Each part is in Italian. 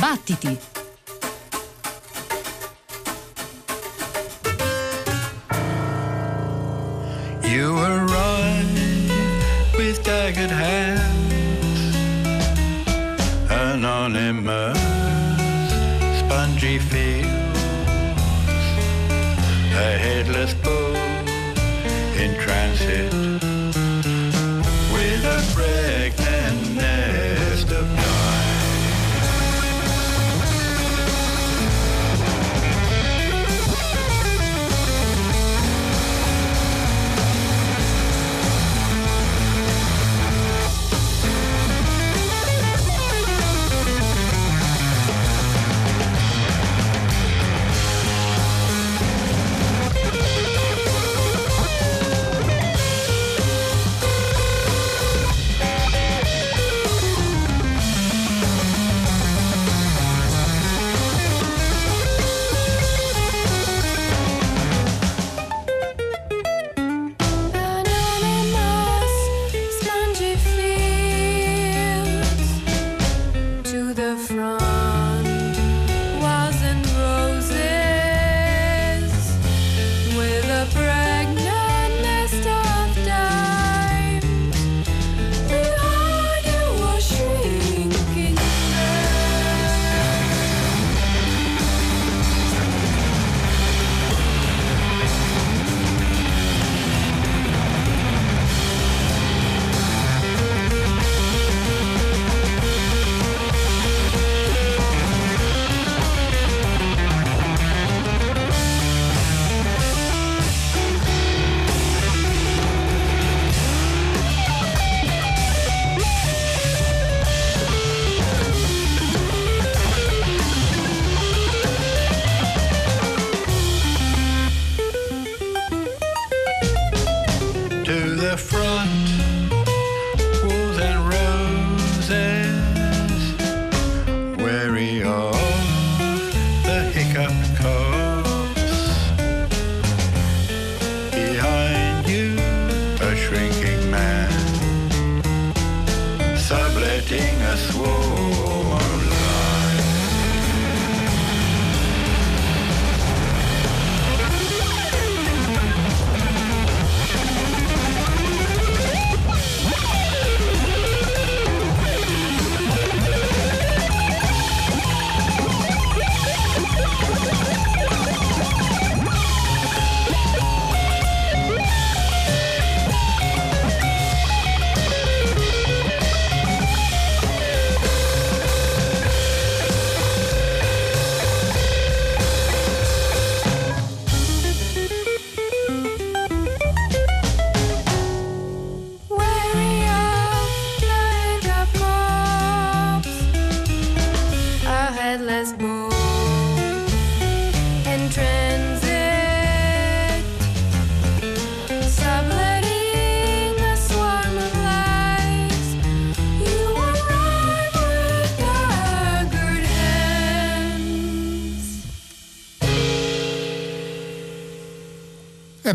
Battiti!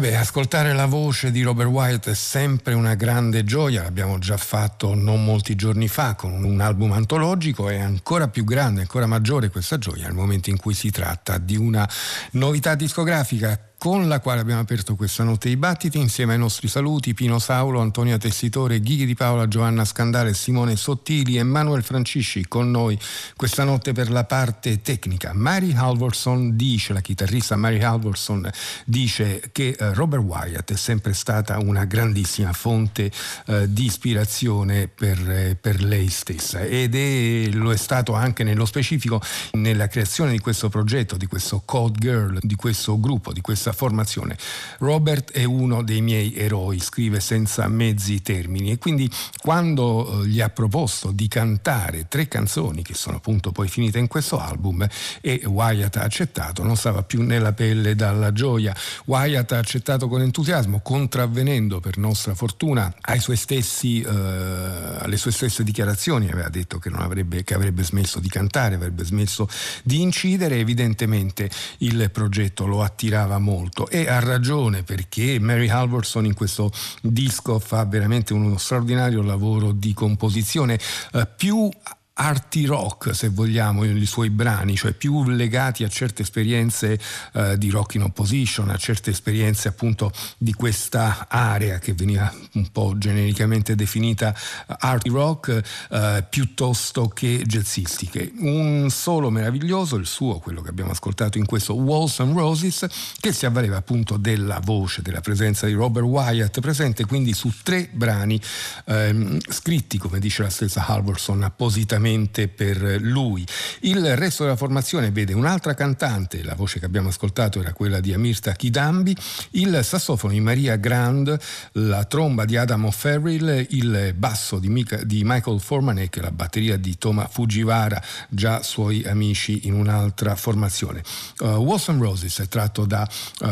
Beh, ascoltare la voce di Robert Wyatt è sempre una grande gioia, l'abbiamo già fatto non molti giorni fa con un album antologico, è ancora più grande, ancora maggiore questa gioia nel momento in cui si tratta di una novità discografica con la quale abbiamo aperto questa notte di battiti insieme ai nostri saluti Pino Saulo, Antonia Tessitore, Ghighi di Paola, Giovanna Scandale, Simone Sottili e Manuel Francisci con noi questa notte per la parte tecnica. Mary Halvorson dice, la chitarrista Mary Halvorson dice che eh, Robert Wyatt è sempre stata una grandissima fonte eh, di ispirazione per, eh, per, lei stessa ed è, lo è stato anche nello specifico nella creazione di questo progetto, di questo Code Girl, di questo gruppo, di questa formazione. Robert è uno dei miei eroi, scrive senza mezzi termini e quindi quando eh, gli ha proposto di cantare tre canzoni che sono appunto poi finite in questo album e Wyatt ha accettato, non stava più nella pelle dalla gioia. Wyatt ha accettato con entusiasmo, contravvenendo per nostra fortuna stessi, eh, alle sue stesse dichiarazioni, aveva detto che, avrebbe, che avrebbe smesso di cantare, avrebbe smesso di incidere, evidentemente il progetto lo attirava molto molto. E ha ragione perché Mary Halvorson in questo disco fa veramente uno straordinario lavoro di composizione eh, più arty rock, se vogliamo, i suoi brani, cioè più legati a certe esperienze eh, di rock in opposition, a certe esperienze appunto di questa area che veniva un po' genericamente definita arty rock, eh, piuttosto che jazzistiche. Un solo meraviglioso, il suo, quello che abbiamo ascoltato in questo Walls and Roses, che si avvaleva appunto della voce, della presenza di Robert Wyatt, presente quindi su tre brani ehm, scritti, come dice la stessa Halvorson, appositamente esclusivamente per lui. Il resto della formazione vede un'altra cantante, la voce che abbiamo ascoltato era quella di Amirta Kidambi, il sassofono di Maria Grand, la tromba di Adam O'Farrill, il basso di, Michael Formanek, la batteria di Toma Fujiwara, già suoi amici in un'altra formazione. Uh, Walls Roses è tratto da uh,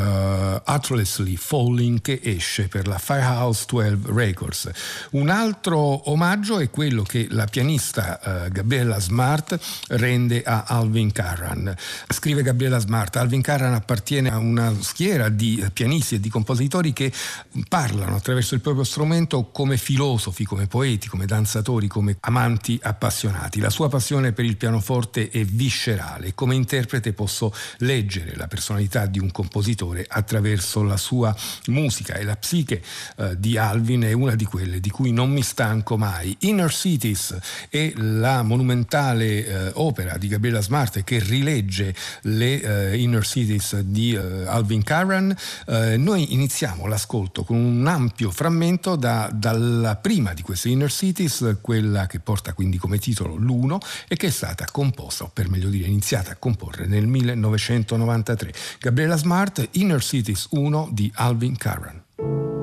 Artlessly Falling che esce per la Firehouse 12 Records. Un altro omaggio è quello che la pianista uh, Gabriella Smart rende a Alvin Carran. Scrive Gabriella Smart, Alvin Carran appartiene a una schiera di pianisti e di compositori che parlano attraverso il proprio strumento come filosofi, come poeti, come danzatori, come amanti appassionati. La sua passione per il pianoforte è viscerale. Come interprete posso leggere la personalità di un compositore attraverso la sua musica e la psiche eh, di Alvin è una di quelle di cui non mi stanco mai. Inner Cities è la monumentale eh, opera di Gabriela Smart che rilegge le eh, Inner Cities di eh, Alvin Carran, eh, noi iniziamo l'ascolto con un ampio frammento da, dalla prima di queste Inner Cities, quella che porta quindi come titolo l'Uno e che è stata composta, o per meglio dire iniziata a comporre nel 1993. Gabriela Smart, Inner Cities 1 di Alvin Carran.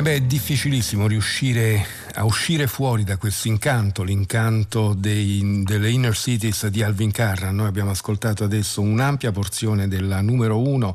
E beh, è difficilissimo riuscire a uscire fuori da questo incanto, l'incanto dei, delle inner cities di Alvin Carran. Noi abbiamo ascoltato adesso un'ampia porzione della numero uno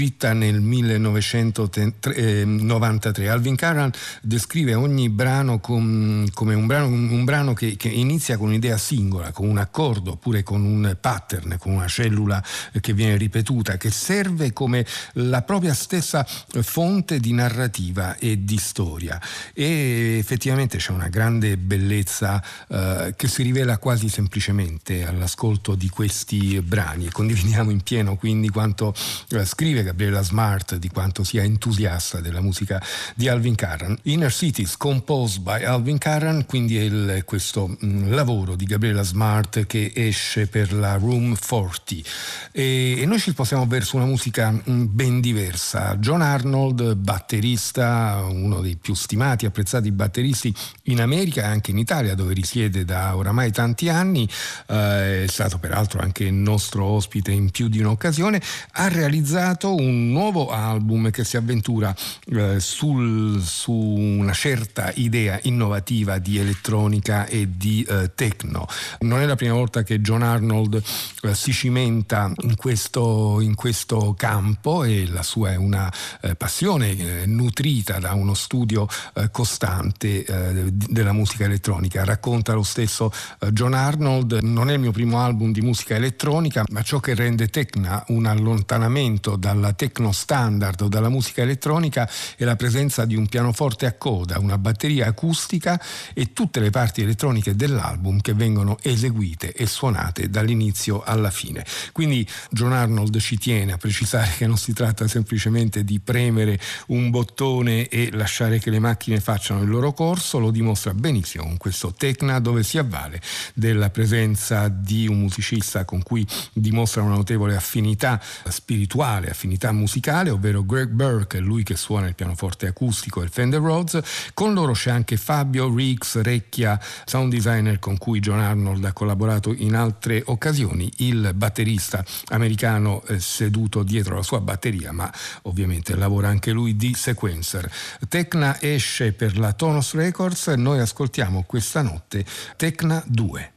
scritta nel 1993. Alvin Carran descrive ogni brano com, come un brano, un brano che, che, inizia con un'idea singola, con un accordo oppure con un pattern, con una cellula che viene ripetuta, che serve come la propria stessa fonte di narrativa e di storia. E effettivamente c'è una grande bellezza eh, che si rivela quasi semplicemente all'ascolto di questi brani condividiamo in pieno quindi quanto eh, scrive Gabriela Smart, di quanto sia entusiasta della musica di Alvin Carran. Inner Cities, composed by Alvin Carran, quindi è il, questo mh, mm, lavoro di Gabriela Smart che esce per la Room 40 e, e noi ci spostiamo verso una musica mh, mm, ben diversa. John Arnold, batterista, uno dei più stimati, apprezzati batteristi in America e anche in Italia dove risiede da oramai tanti anni, eh, è stato peraltro anche nostro ospite in più di un'occasione, ha realizzato un nuovo album che si avventura eh, sul, su una certa idea innovativa di elettronica e di eh, techno. Non è la prima volta che John Arnold eh, si cimenta in questo, in questo, campo e la sua è una eh, passione eh, nutrita da uno studio costante eh, della musica elettronica. Racconta lo stesso John Arnold, non è il mio primo album di musica elettronica, ma ciò che rende Tecna un allontanamento dalla techno standard o dalla musica elettronica è la presenza di un pianoforte a coda, una batteria acustica e tutte le parti elettroniche dell'album che vengono eseguite e suonate dall'inizio alla fine. Quindi John Arnold ci tiene a precisare che non si tratta semplicemente di premere un bottone e lasciare che le macchine facciano il loro corso, lo dimostra benissimo con questo Tecna dove si avvale della presenza di un musicista con cui dimostra una notevole affinità spirituale, affinità musicale, ovvero Greg Burke, lui che suona il pianoforte acustico e il Fender Rhodes. Con loro c'è anche Fabio Riggs Recchia, sound designer con cui John Arnold ha collaborato in altre occasioni, il batterista americano eh, seduto dietro la sua batteria, ma ovviamente lavora anche lui di sequencer. Tecna esce per la Tonos Records noi ascoltiamo questa notte Tecna 2.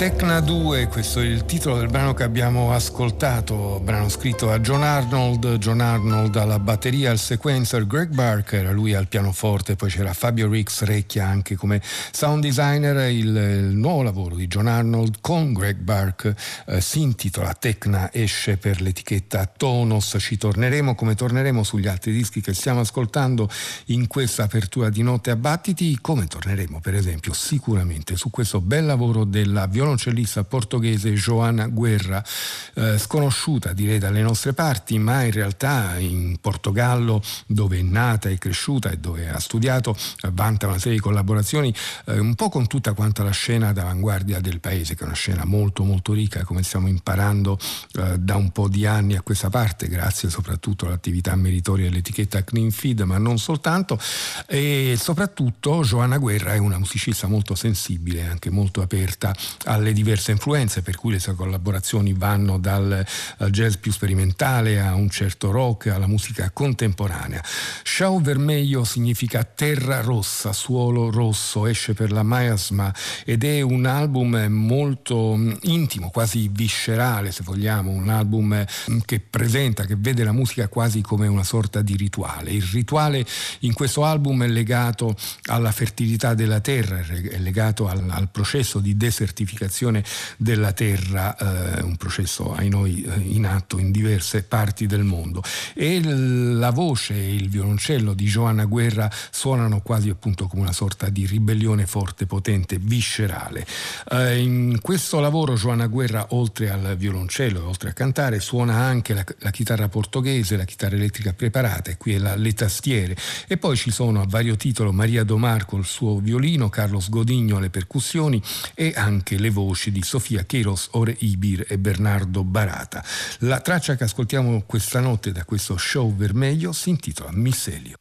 Tecna 2, questo è il titolo del brano che abbiamo ascoltato, brano scritto da John Arnold, John Arnold alla batteria, al sequencer, Greg Barker, lui al pianoforte, poi c'era Fabio Rix Recchia anche come sound designer, il, il nuovo lavoro di John Arnold con Greg Barker eh, si intitola Tecna, esce per l'etichetta Tonos, ci torneremo come torneremo sugli altri dischi che stiamo ascoltando in questa apertura di Notte a Battiti, come torneremo per esempio sicuramente su questo bel lavoro della violoncello violoncellista portoghese Joana Guerra, eh, sconosciuta direi dalle nostre parti, ma in realtà in Portogallo, dove è nata e cresciuta e dove ha studiato, vanta una serie di collaborazioni eh, un po' con tutta quanta la scena d'avanguardia del paese, che è una scena molto molto ricca, come stiamo imparando eh, da un po' di anni a questa parte, grazie soprattutto all'attività meritoria dell'etichetta Clean Feed, ma non soltanto. E soprattutto Joana Guerra è una musicista molto sensibile, anche molto aperta alle diverse influenze, per cui le sue collaborazioni vanno dal jazz più sperimentale a un certo rock, alla musica contemporanea. Show Vermeglio significa terra rossa, suolo rosso, esce per la Miasma ed è un album molto mm, intimo, quasi viscerale se vogliamo, un album mm, che presenta, che vede la musica quasi come una sorta di rituale. Il rituale in questo album è legato alla fertilità della terra, è legato al, al processo di desertificazione desertificazione della terra, eh, un processo ai noi eh, in atto in diverse parti del mondo. E la voce e il violoncello di Joanna Guerra suonano quasi appunto come una sorta di ribellione forte, potente, viscerale. Eh, in questo lavoro Joanna Guerra, oltre al violoncello e oltre a cantare, suona anche la, la chitarra portoghese, la chitarra elettrica preparata, e qui è la, le tastiere. E poi ci sono a vario titolo Maria Domarco il suo violino, Carlos Godigno alle percussioni e anche le voci di Sofia Queiroz, Ore Ibir e Bernardo Barata. La traccia che ascoltiamo questa notte da questo show vermeglio si intitola Misselio.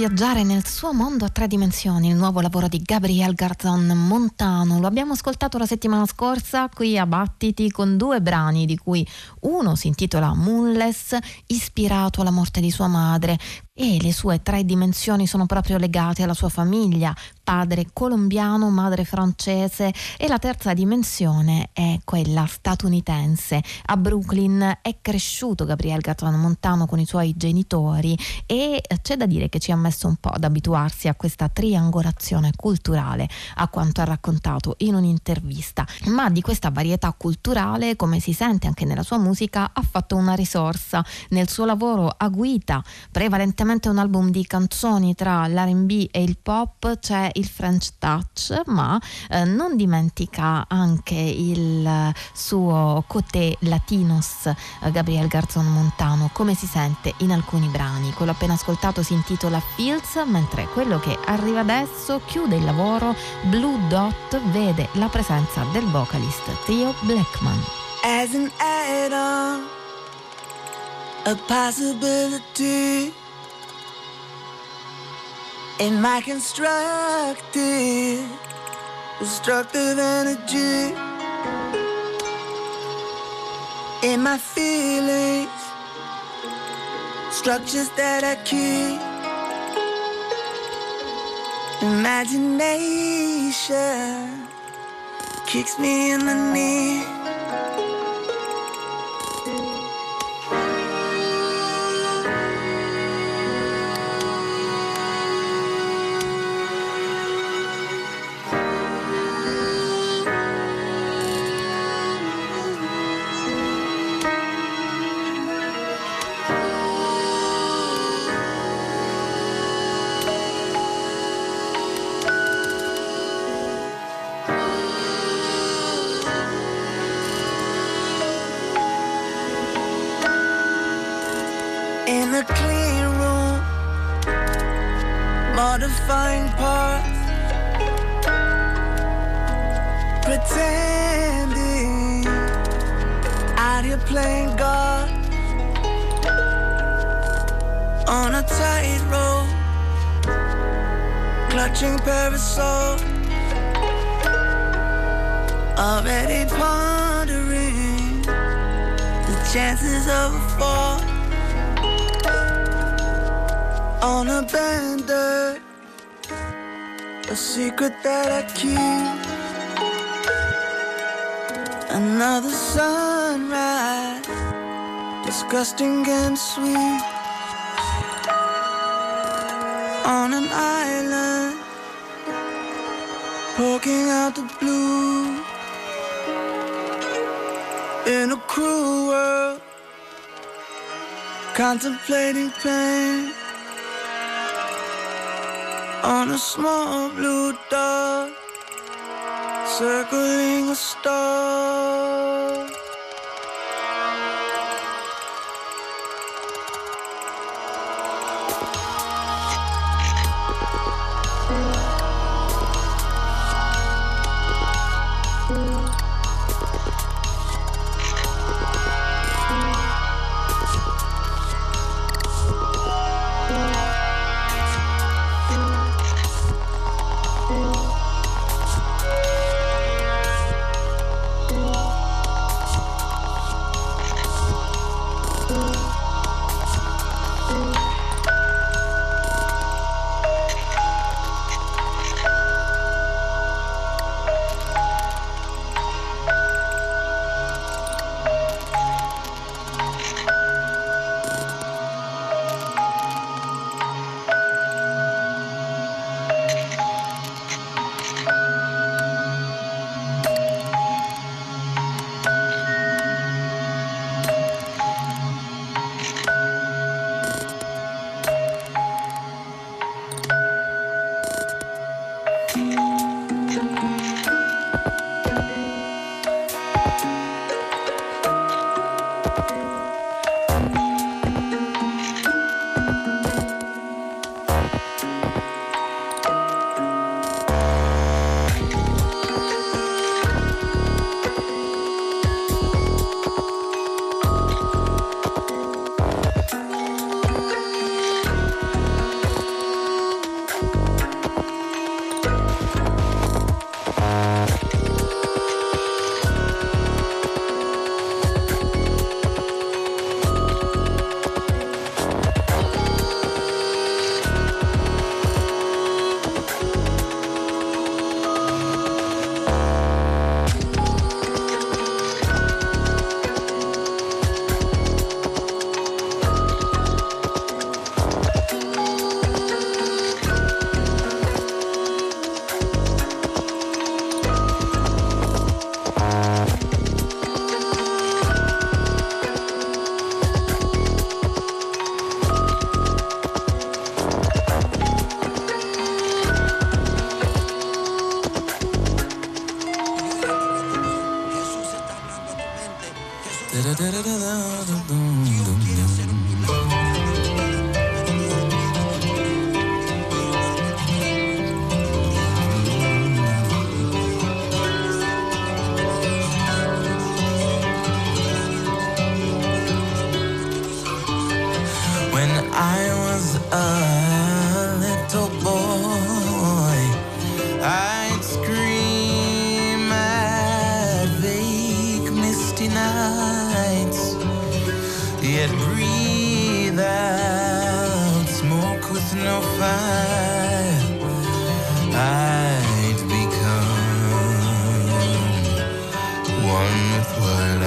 Viaggiare nel suo mondo a tre dimensioni, il nuovo lavoro di Gabriel Garzon Montano. Lo abbiamo ascoltato la settimana scorsa qui a Battiti con due brani, di cui uno si intitola Moonless, ispirato alla morte di sua madre, e le sue tre dimensioni sono proprio legate alla sua famiglia, padre colombiano, madre francese e la terza dimensione è quella statunitense. A Brooklyn è cresciuto Gabriel Garzon Montano con i suoi genitori e c'è da dire che ci ha messo un po' ad abituarsi a questa triangolazione culturale, a quanto ha raccontato in un'intervista. Ma di questa varietà culturale, come si sente anche nella sua musica, ha fatto una risorsa. Nel suo lavoro a guida, prevalentemente inizialmente un album di canzoni tra l'RB e il pop, c'è il French Touch, ma eh, non dimentica anche il suo coté latinos eh, Gabriel Garzon Montano, come si sente in alcuni brani. Quello appena ascoltato si intitola Fields, mentre quello che arriva adesso chiude il lavoro Blue Dot vede la presenza del vocalist Theo Blackman. As an add-on, a possibility in my constructive, destructive energy, in my feelings, structures that I keep, imagination kicks me in the knee. Disgusting and sweet. On an island, poking out the blue. In a cruel world, contemplating pain on a small blue dot circling a star.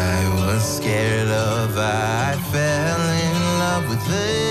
I was scared of, I fell in love with it.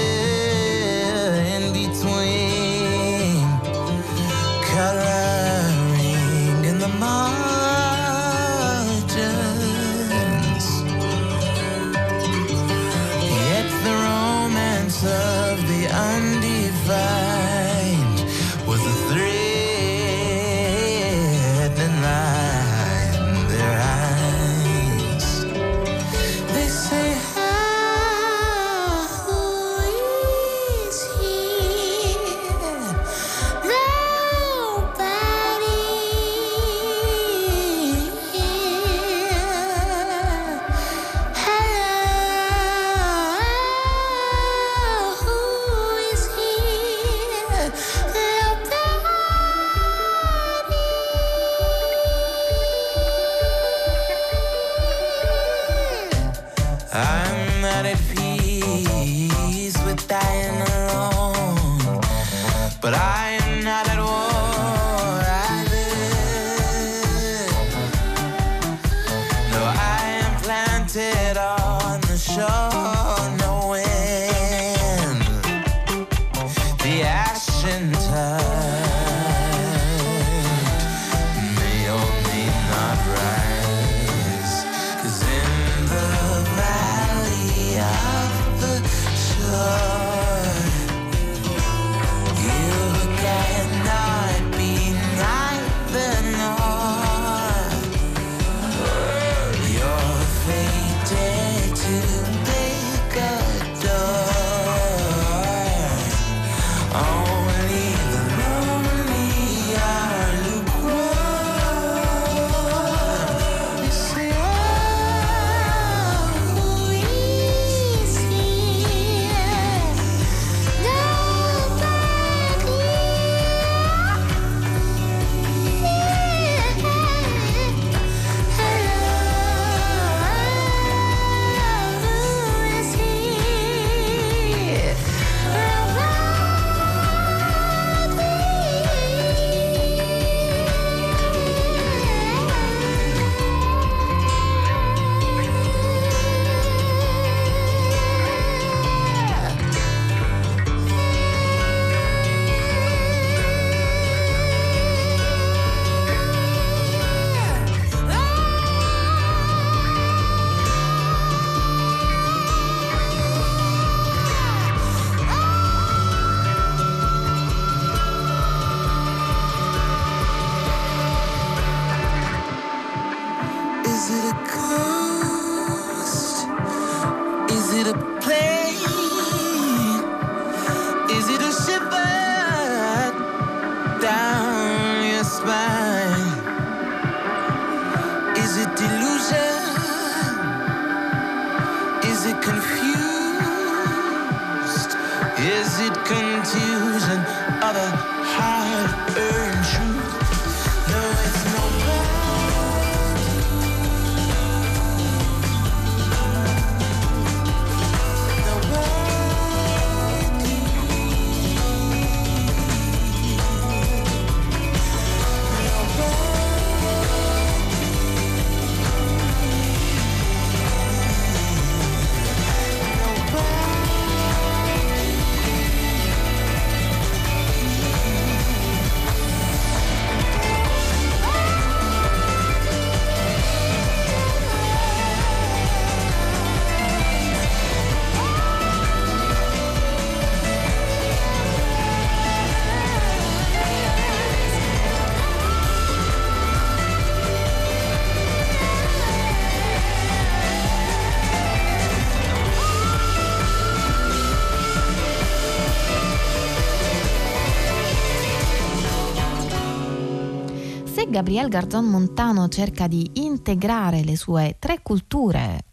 Gabriel Garzon Montano cerca di integrare le sue tre culture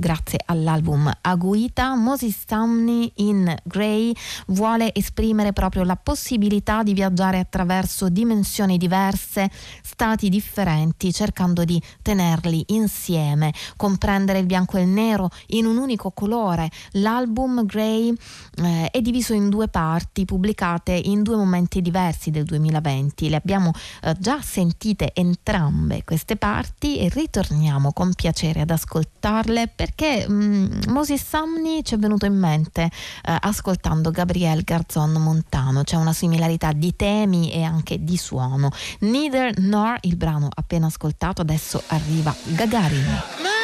grazie all'album Aguita, Moses Stamney in Grey vuole esprimere proprio la possibilità di viaggiare attraverso dimensioni diverse, stati differenti, cercando di tenerli insieme, comprendere il bianco e il nero in un unico colore. L'album Grey eh, è diviso in due parti, pubblicate in due momenti diversi del 2020. Le abbiamo eh, già sentite entrambe queste parti e ritorniamo con piacere ad ascoltarle perché mh, mm, Moses Samni ci è venuto in mente eh, ascoltando Gabriel Garzon Montano, c'è una similarità di temi e anche di suono. Neither nor il brano appena ascoltato, adesso arriva Gagarin.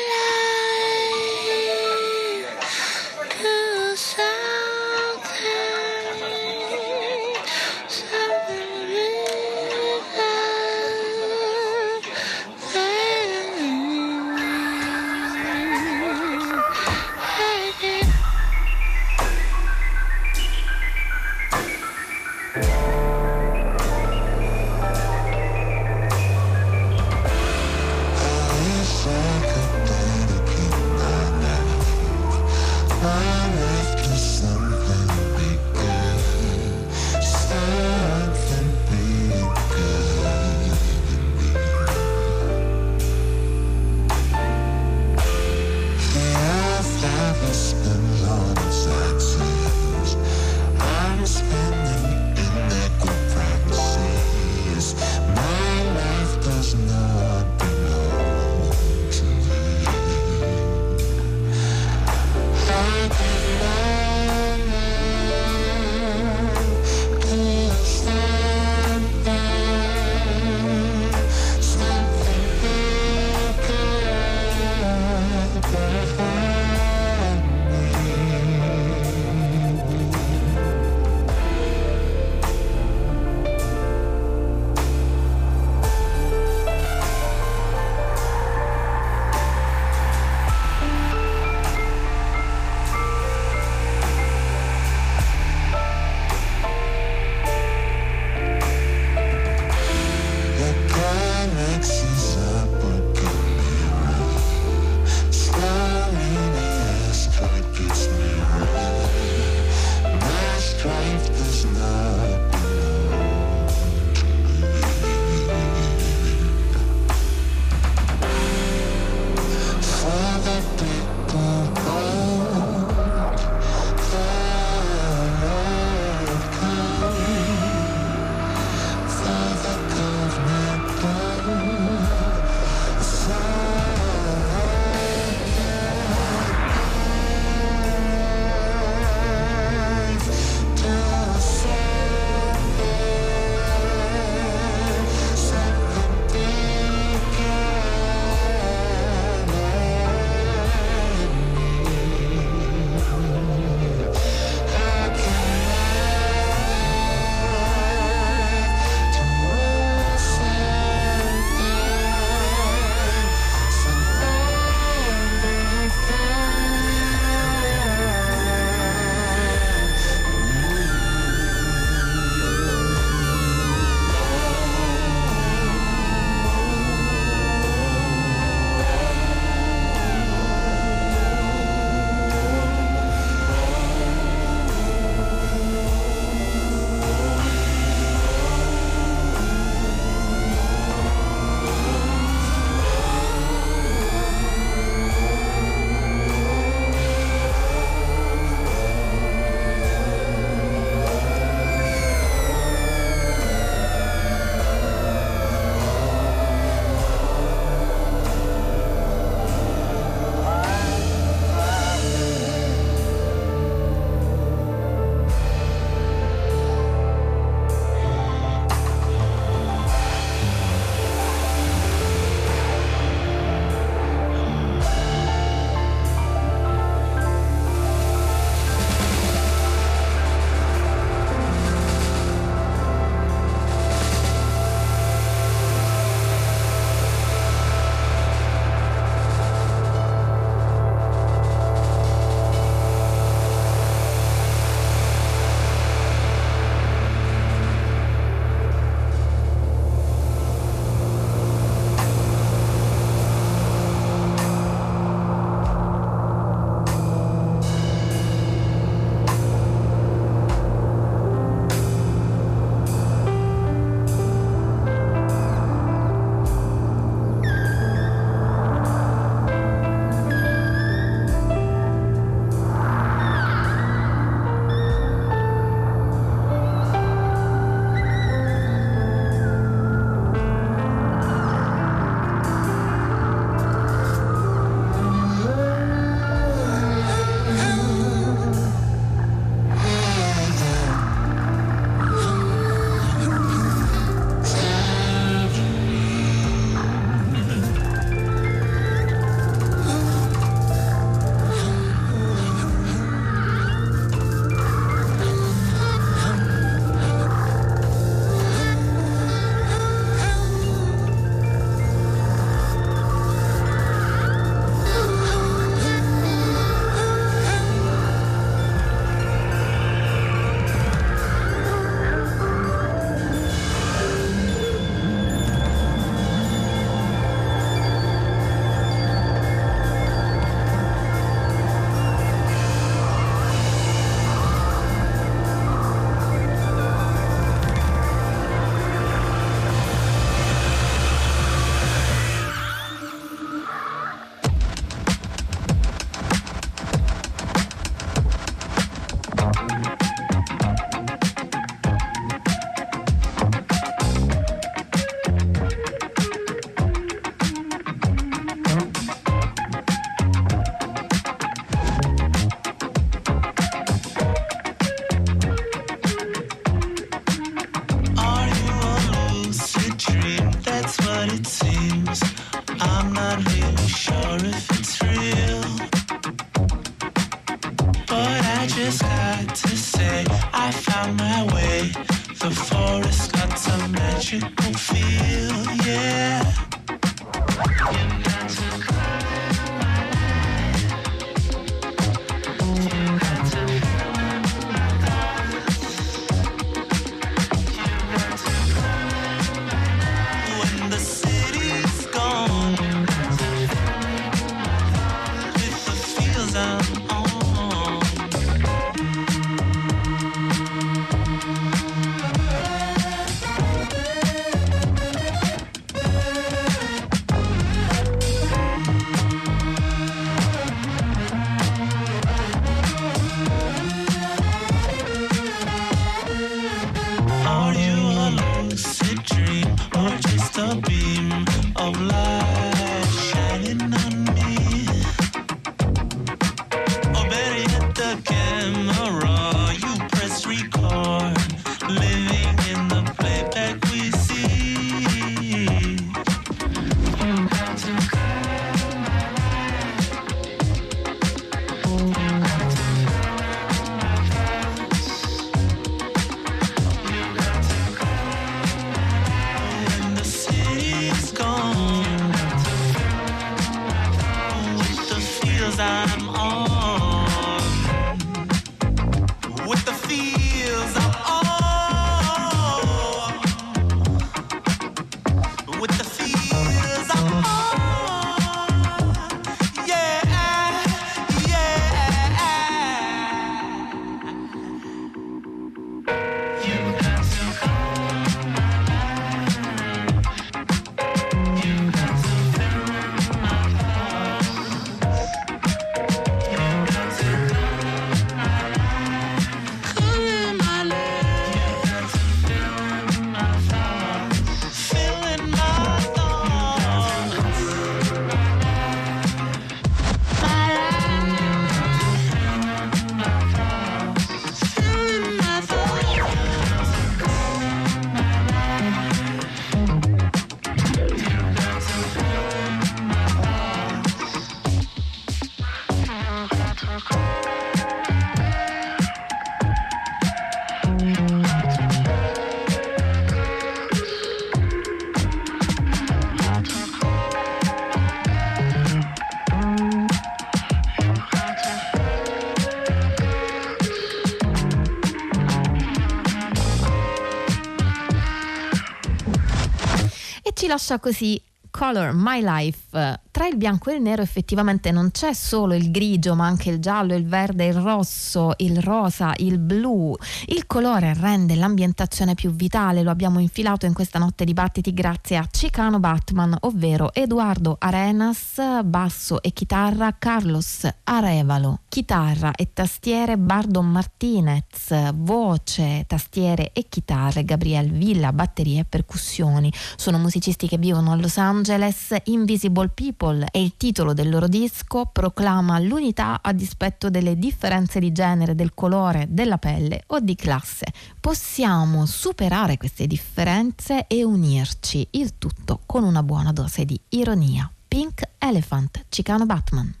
Lascia così Color My Life. Tra il bianco e il nero effettivamente non c'è solo il grigio, ma anche il giallo, il verde, il rosso, il rosa, il blu. Il colore rende l'ambientazione più vitale, lo abbiamo infilato in questa notte di battiti grazie a Chicano Batman, ovvero Eduardo Arenas, basso e chitarra, Carlos Arevalo, chitarra e tastiere, Bardo Martinez, voce, tastiere e chitarre, Gabriel Villa, batterie e percussioni. Sono musicisti che vivono a Los Angeles, Invisible People è il titolo del loro disco, proclama l'unità a dispetto delle differenze di genere, del colore, della pelle o di classe. Possiamo superare queste differenze e unirci, il tutto con una buona dose di ironia. Pink Elephant, Chicano Batman.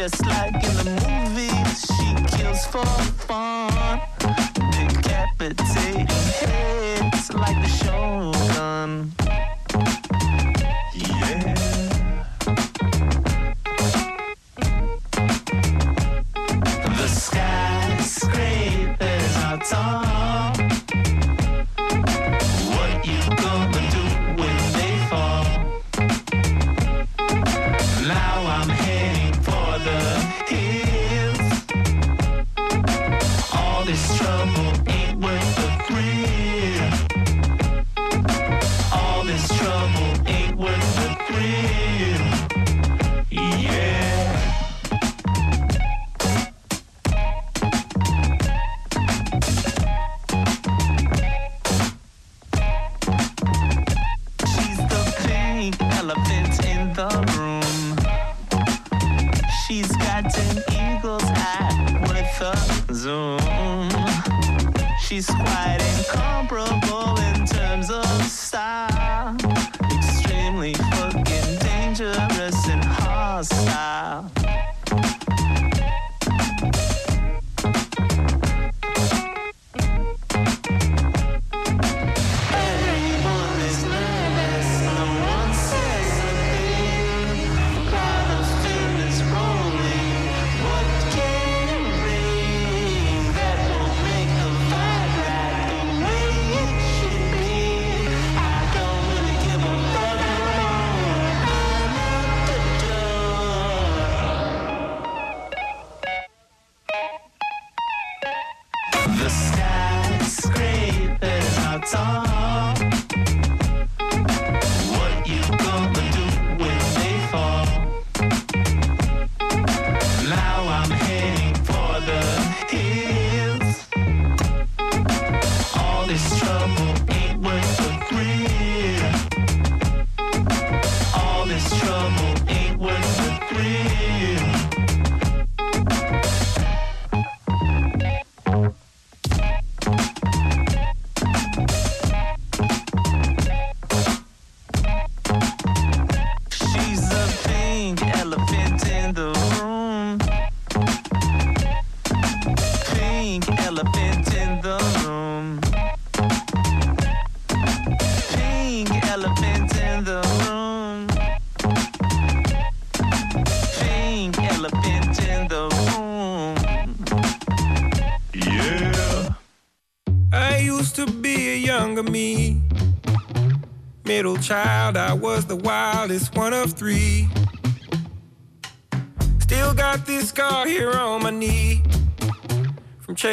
Just like in the movies, she kills for fun. Decapitating heads like the zoom. She's quite incomparable in terms of style. Extremely fucking dangerous and hostile.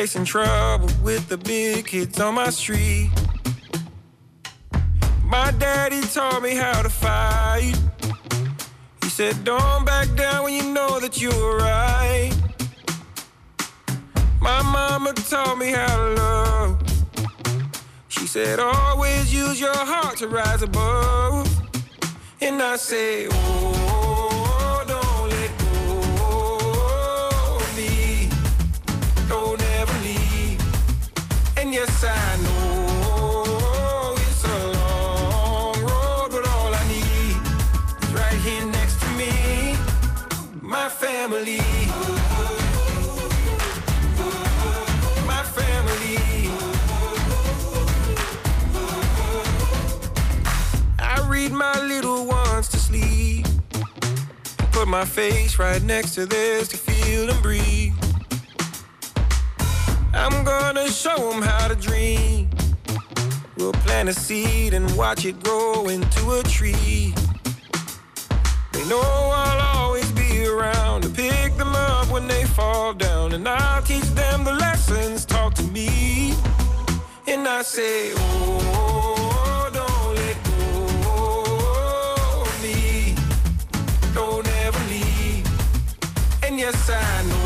Chasing trouble with the big kids on my street. My daddy taught me how to fight. He said, Don't back down when you know that you're right. My mama taught me how to love. She said, always use your heart to rise above. And I say, oh, I know oh, it's a long road, but all I need is right here next to me. My family. My family. I read my little ones to sleep. Put my face right next to theirs to feel and breathe. I'm gonna show them how to dream. We'll plant a seed and watch it grow into a tree. They know I'll always be around to pick them up when they fall down. And I'll teach them the lessons taught to me. And I say, oh, don't let go of me. Don't ever leave. And yes, I know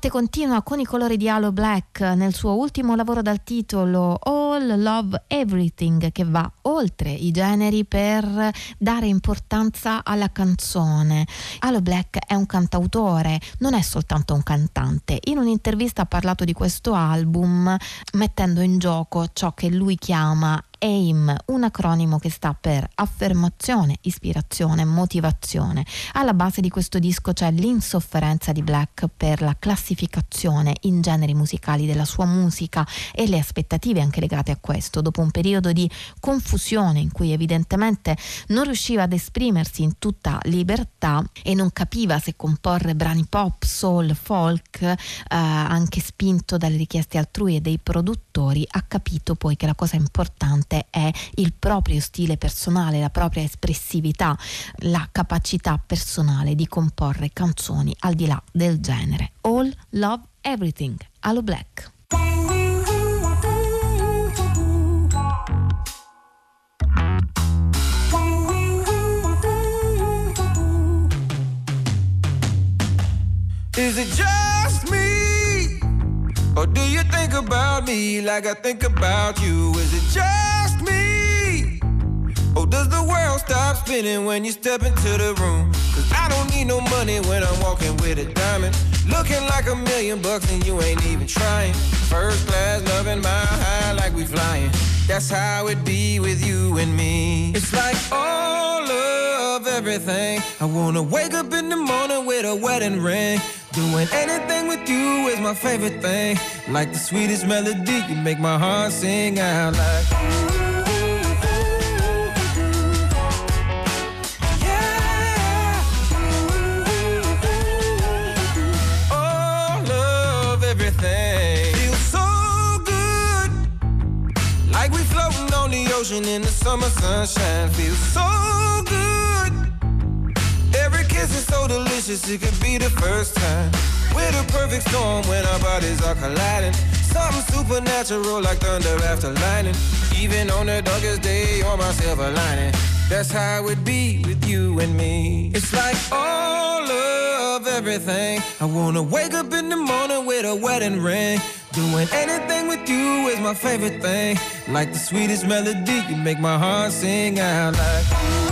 notte continua con i colori di Halo Black nel suo ultimo lavoro dal titolo All Love Everything che va oltre i generi per dare importanza alla canzone. Halo Black è un cantautore, non è soltanto un cantante. In un'intervista ha parlato di questo album mettendo in gioco ciò che lui chiama AIM, un acronimo che sta per affermazione, ispirazione, motivazione. Alla base di questo disco c'è l'insofferenza di Black per la classificazione in generi musicali della sua musica e le aspettative anche legate a questo. Dopo un periodo di confusione in cui evidentemente non riusciva ad esprimersi in tutta libertà e non capiva se comporre brani pop, soul, folk, eh, anche spinto dalle richieste altrui e dei produttori, ha capito poi che la cosa importante è il proprio stile personale, la propria espressività, la capacità personale di comporre canzoni al di là del genere. All Love Everything, Allo Black. Is it just me? Or do you think about me like I think about you? Is it just does the world stop spinning when you step into the room? Cause I don't need no money when I'm walking with a diamond. Looking like a million bucks and you ain't even trying. First class, loving my high like we flying. That's how it be with you and me. It's like all of everything. I wanna wake up in the morning with a wedding ring. Doing anything with you is my favorite thing. Like the sweetest melody, you make my heart sing out like. In the summer sunshine. Feels so good. Every kiss is so delicious, it could be the first time. We're the perfect storm when our bodies are colliding. Something supernatural like thunder after lightning. Even on the darkest day, on my silver lining. That's how it'd be with you and me. It's like all of everything. I wanna wake up in the morning with a wedding ring. Doing anything with you is my favorite thing. Like the sweetest melody, you make my heart sing out like.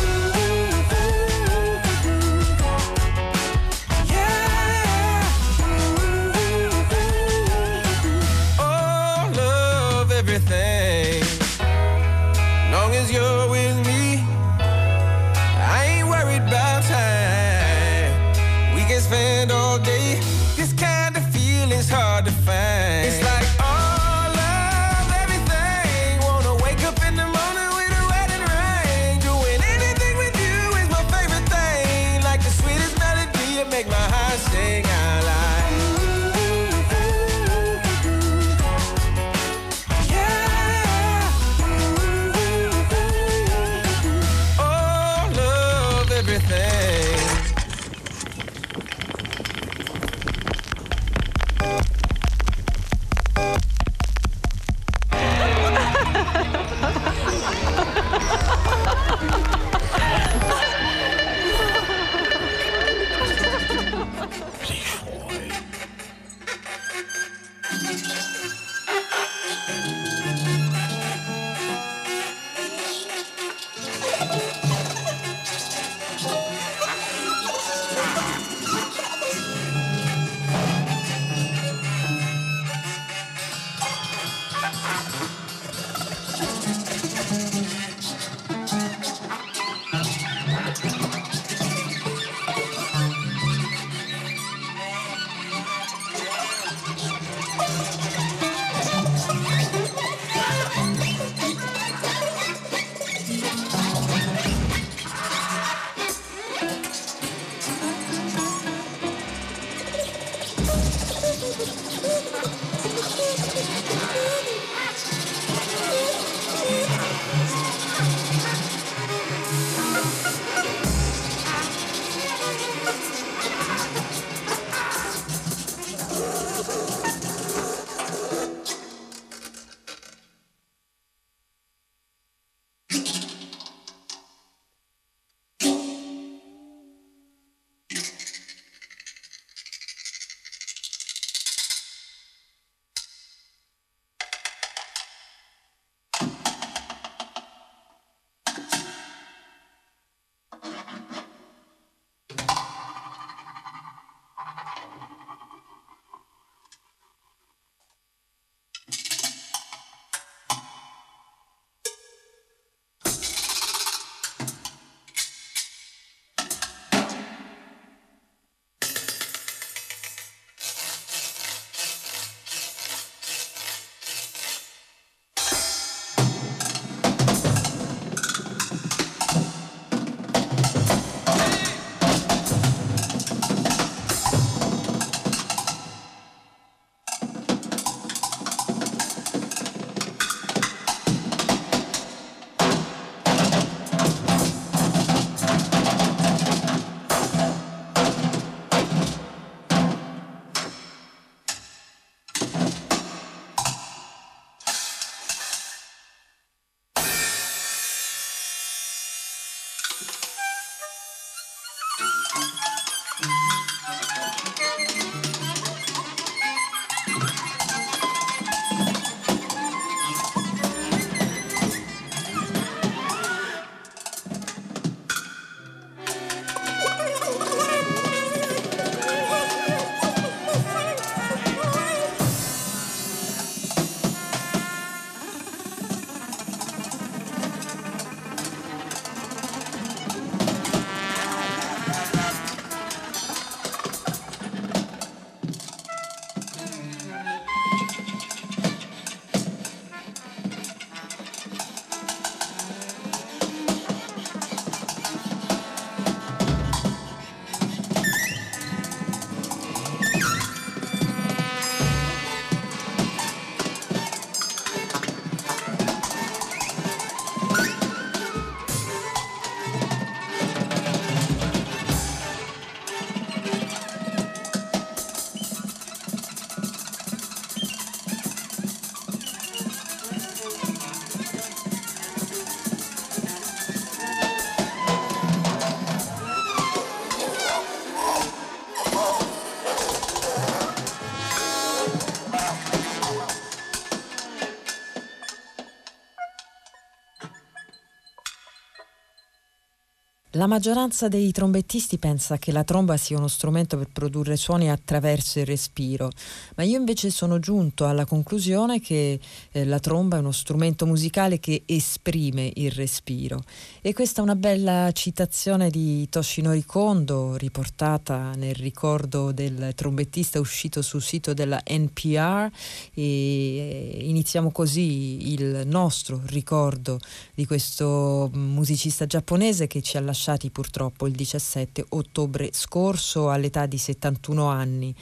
La maggioranza dei trombettisti pensa che la tromba sia uno strumento per produrre suoni attraverso il respiro, ma io invece sono giunto alla conclusione che eh, la tromba è uno strumento musicale che esprime il respiro. E questa è una bella citazione di Toshinori Kondo, riportata nel ricordo del trombettista uscito sul sito della NPR e eh, iniziamo così il nostro ricordo di questo musicista giapponese che ci ha lasciati purtroppo il 17 ottobre scorso all'età di 71 anni.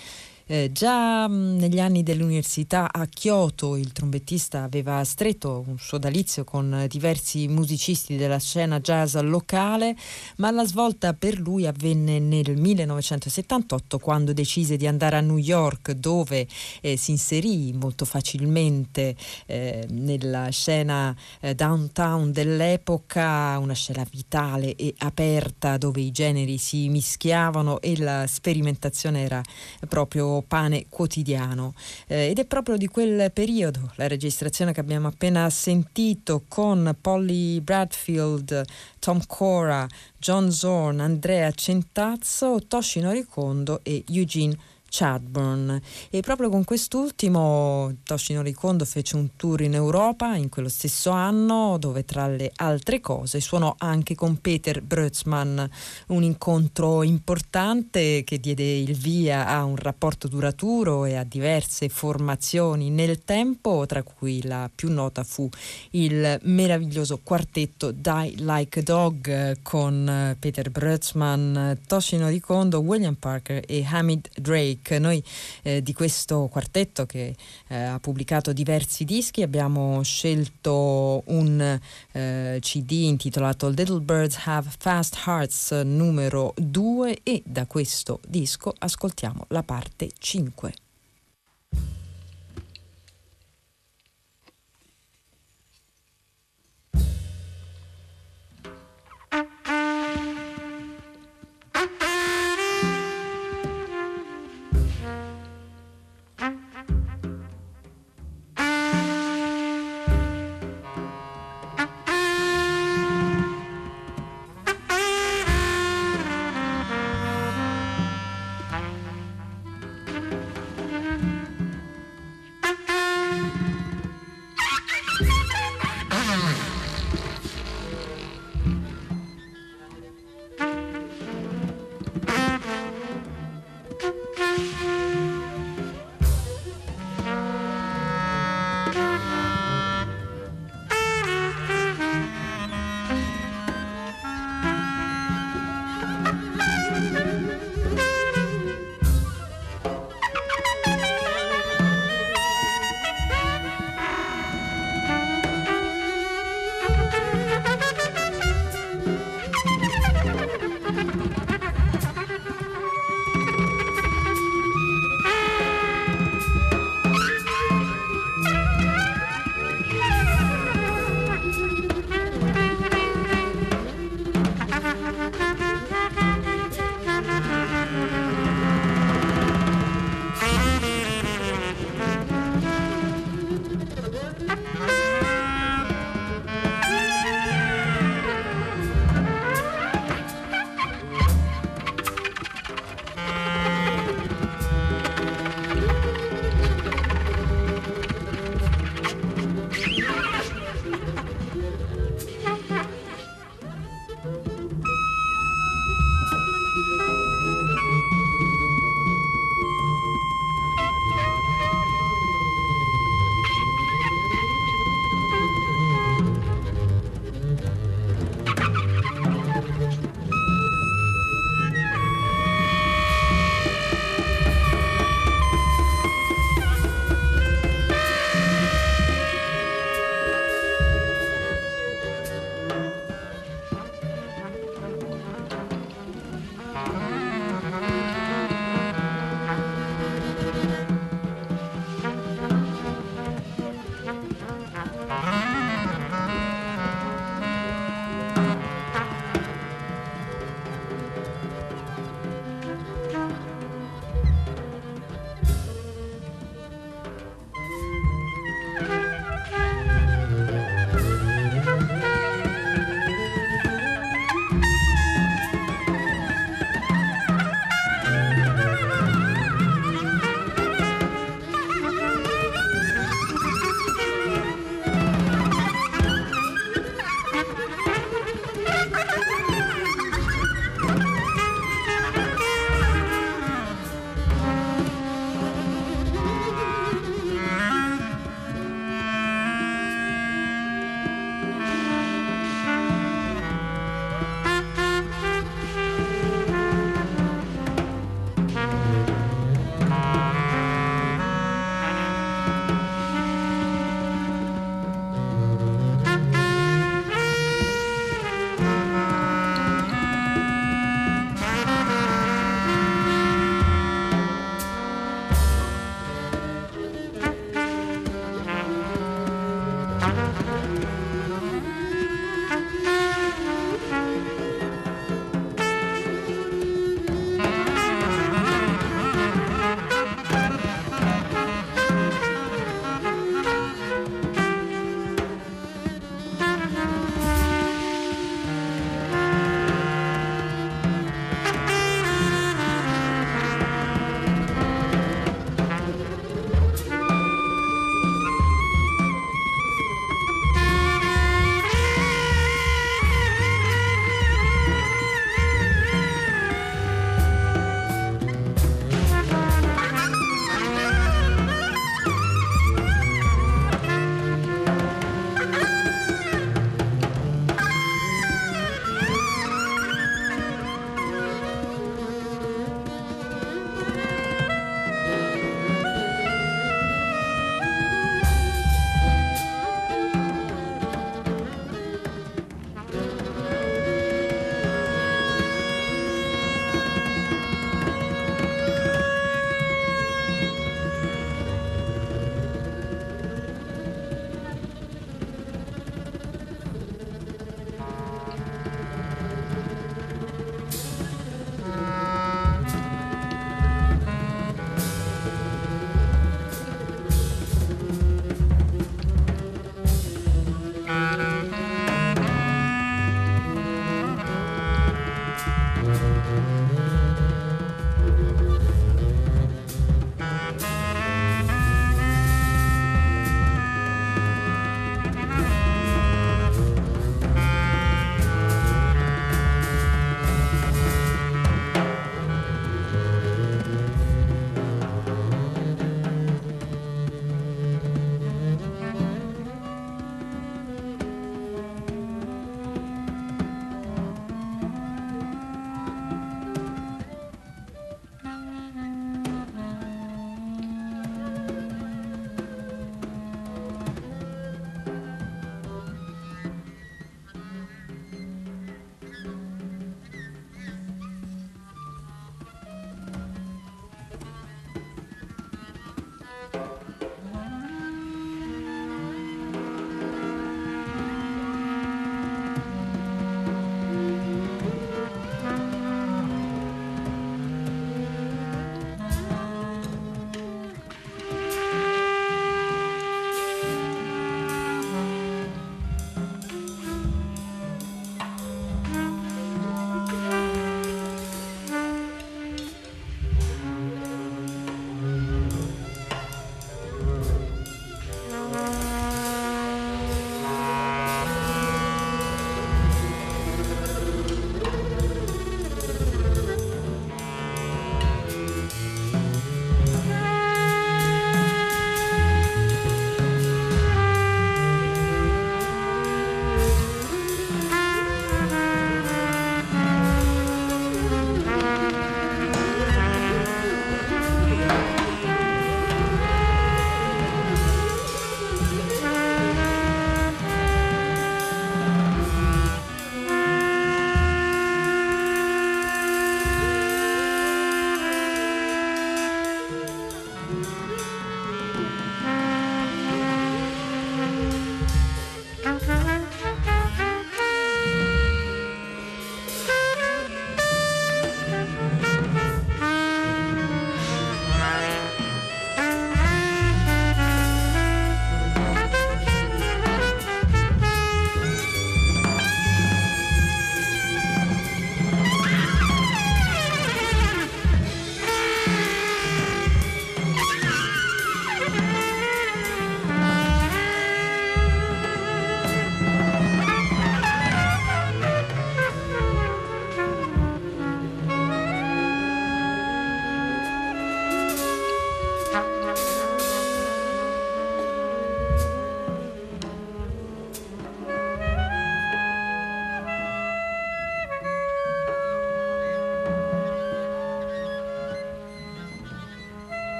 Eh, già mh, negli anni dell'università a Kyoto il trombettista aveva stretto un sodalizio con diversi musicisti della scena jazz locale, ma la svolta per lui avvenne nel 1978 quando decise di andare a New York dove eh, si inserì molto facilmente eh, nella scena eh, downtown dell'epoca, una scena vitale e aperta dove i generi si mischiavano e la sperimentazione era proprio pane quotidiano. Eh, ed è proprio di quel periodo la registrazione che abbiamo appena sentito con Polly Bradfield, Tom Cora, John Zorn, Andrea Centazzo, Toshinori Kondo e Eugene Chadburn e proprio con quest'ultimo Toshinori Kondo fece un tour in Europa in quello stesso anno dove tra le altre cose suonò anche con Peter Brötzmann un incontro importante che diede il via a un rapporto duraturo e a diverse formazioni nel tempo tra cui la più nota fu il meraviglioso quartetto Die Like a Dog con Peter Brötzmann, Toshinori Kondo, William Parker e Hamid Drake noi eh, di questo quartetto che eh, ha pubblicato diversi dischi abbiamo scelto un eh, CD intitolato Little Birds Have Fast Hearts numero 2 e da questo disco ascoltiamo la parte 5.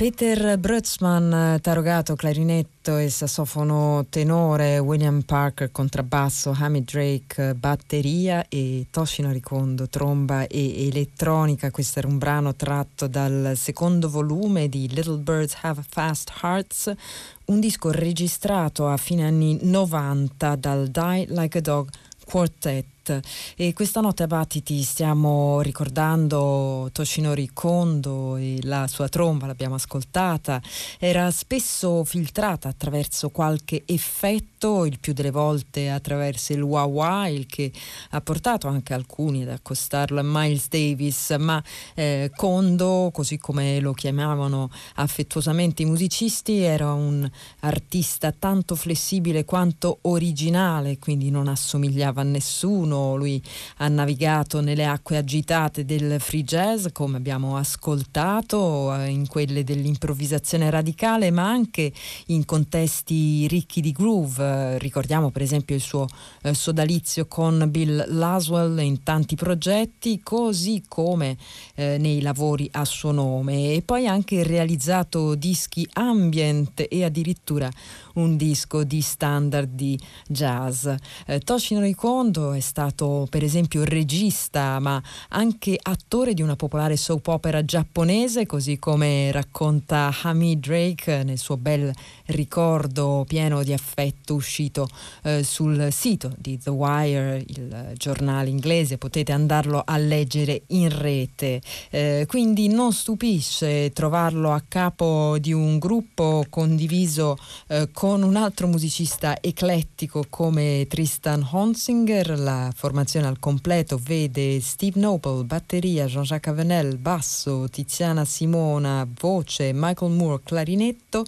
Peter Brutzmann, tarogato, clarinetto e sassofono tenore, William Parker, contrabbasso, Hamid Drake, batteria e Toshino Kondo, tromba e elettronica. Questo era un brano tratto dal secondo volume di Little Birds Have Fast Hearts, un disco registrato a fine anni 90 dal Die Like a Dog Quartet e questa notte a Battiti stiamo ricordando Toshinori Kondo e la sua tromba, l'abbiamo ascoltata, era spesso filtrata attraverso qualche effetto, il più delle volte attraverso il wah, il che ha portato anche alcuni ad accostarlo a Miles Davis, ma eh, Kondo, così come lo chiamavano affettuosamente i musicisti, era un artista tanto flessibile quanto originale, quindi non assomigliava a nessuno lui ha navigato nelle acque agitate del free jazz, come abbiamo ascoltato, eh, in quelle dell'improvvisazione radicale, ma anche in contesti ricchi di groove. Ricordiamo per esempio il suo eh, sodalizio con Bill Laswell in tanti progetti, così come eh, nei lavori a suo nome. E poi anche realizzato dischi ambient e addirittura un disco di standard di jazz. Eh, Toshinori Kondo è stato per esempio regista ma anche attore di una popolare soap opera giapponese così come racconta Hamid Drake nel suo bel ricordo pieno di affetto uscito eh, sul sito di The Wire, il giornale inglese, potete andarlo a leggere in rete. Eh, quindi non stupisce trovarlo a capo di un gruppo condiviso eh, con un altro musicista eclettico come Tristan Honsinger, la formazione al completo vede Steve Noble, batteria, Jean-Jacques Avenel, basso, Tiziana Simona, voce, Michael Moore, clarinetto,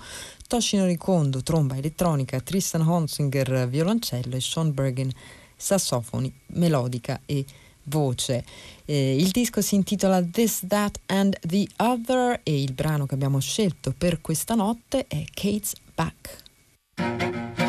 Toshinori Kondo, tromba elettronica, Tristan Honsinger, violoncello e Sean Bergen, sassofoni, melodica e voce. Eh, il disco si intitola This, That and the Other e il brano che abbiamo scelto per questa notte è Kate's Back. Thank you.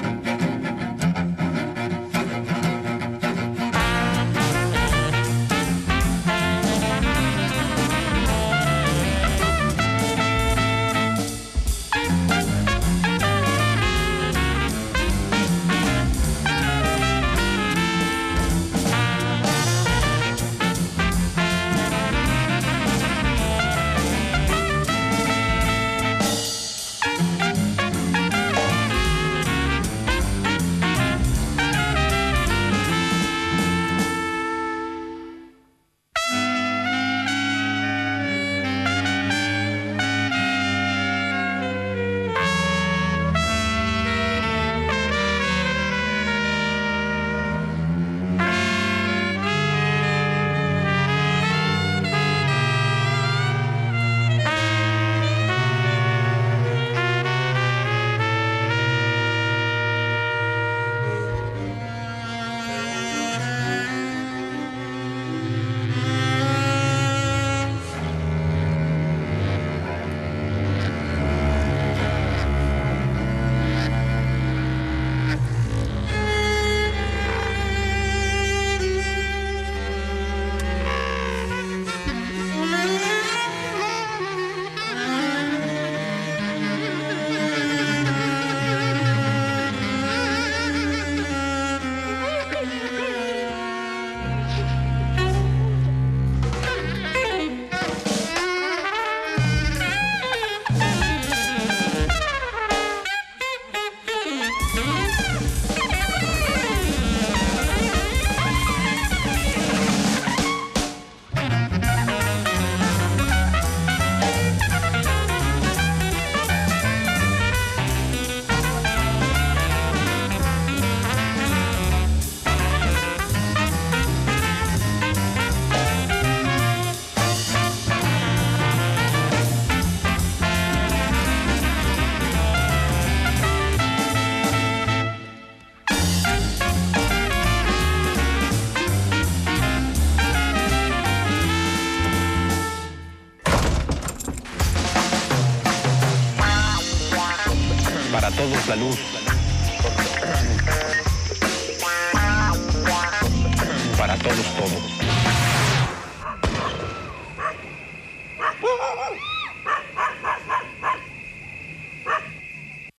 La